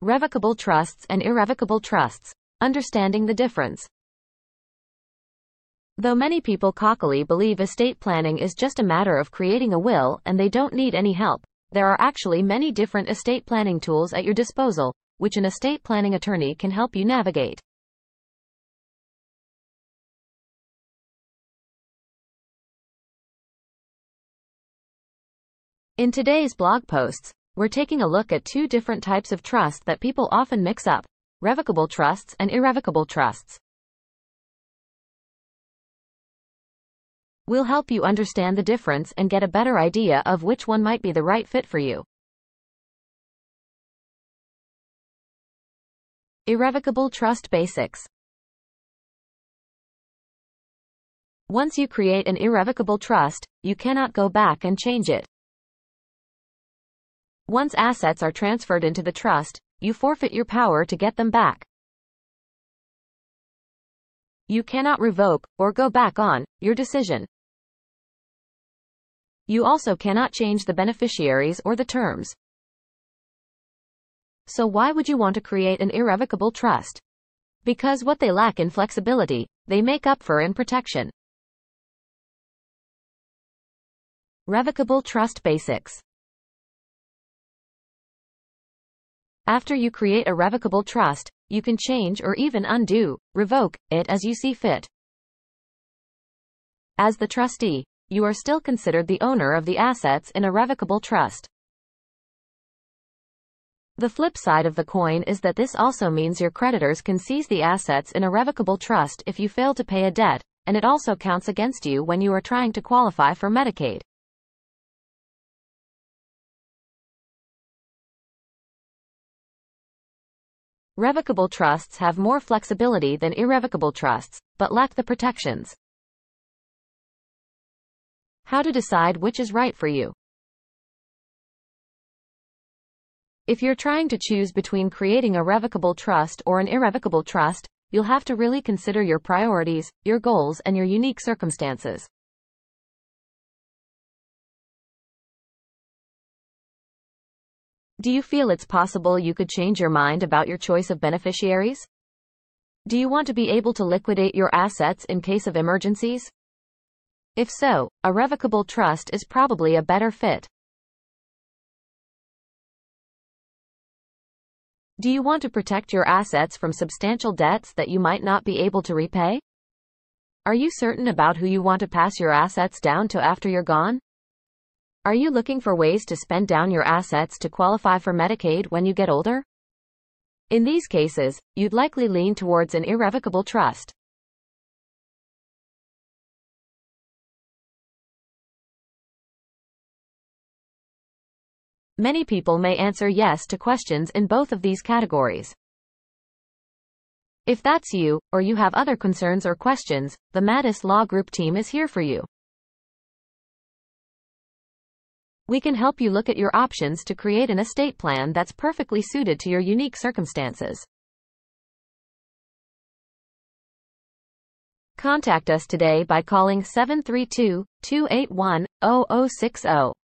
Revocable trusts and irrevocable trusts. Understanding the difference. Though many people cockily believe estate planning is just a matter of creating a will and they don't need any help, there are actually many different estate planning tools at your disposal, which an estate planning attorney can help you navigate. In today's blog posts, we're taking a look at two different types of trust that people often mix up revocable trusts and irrevocable trusts. We'll help you understand the difference and get a better idea of which one might be the right fit for you. Irrevocable Trust Basics Once you create an irrevocable trust, you cannot go back and change it. Once assets are transferred into the trust, you forfeit your power to get them back. You cannot revoke, or go back on, your decision. You also cannot change the beneficiaries or the terms. So why would you want to create an irrevocable trust? Because what they lack in flexibility, they make up for in protection. Revocable Trust Basics After you create a revocable trust, you can change or even undo, revoke, it as you see fit. As the trustee, you are still considered the owner of the assets in a revocable trust. The flip side of the coin is that this also means your creditors can seize the assets in a revocable trust if you fail to pay a debt, and it also counts against you when you are trying to qualify for Medicaid. Revocable trusts have more flexibility than irrevocable trusts, but lack the protections. How to decide which is right for you. If you're trying to choose between creating a revocable trust or an irrevocable trust, you'll have to really consider your priorities, your goals, and your unique circumstances. Do you feel it's possible you could change your mind about your choice of beneficiaries? Do you want to be able to liquidate your assets in case of emergencies? If so, a revocable trust is probably a better fit. Do you want to protect your assets from substantial debts that you might not be able to repay? Are you certain about who you want to pass your assets down to after you're gone? Are you looking for ways to spend down your assets to qualify for Medicaid when you get older? In these cases, you'd likely lean towards an irrevocable trust. Many people may answer yes to questions in both of these categories. If that's you, or you have other concerns or questions, the Matus Law Group team is here for you. We can help you look at your options to create an estate plan that's perfectly suited to your unique circumstances. Contact us today by calling 732 281 0060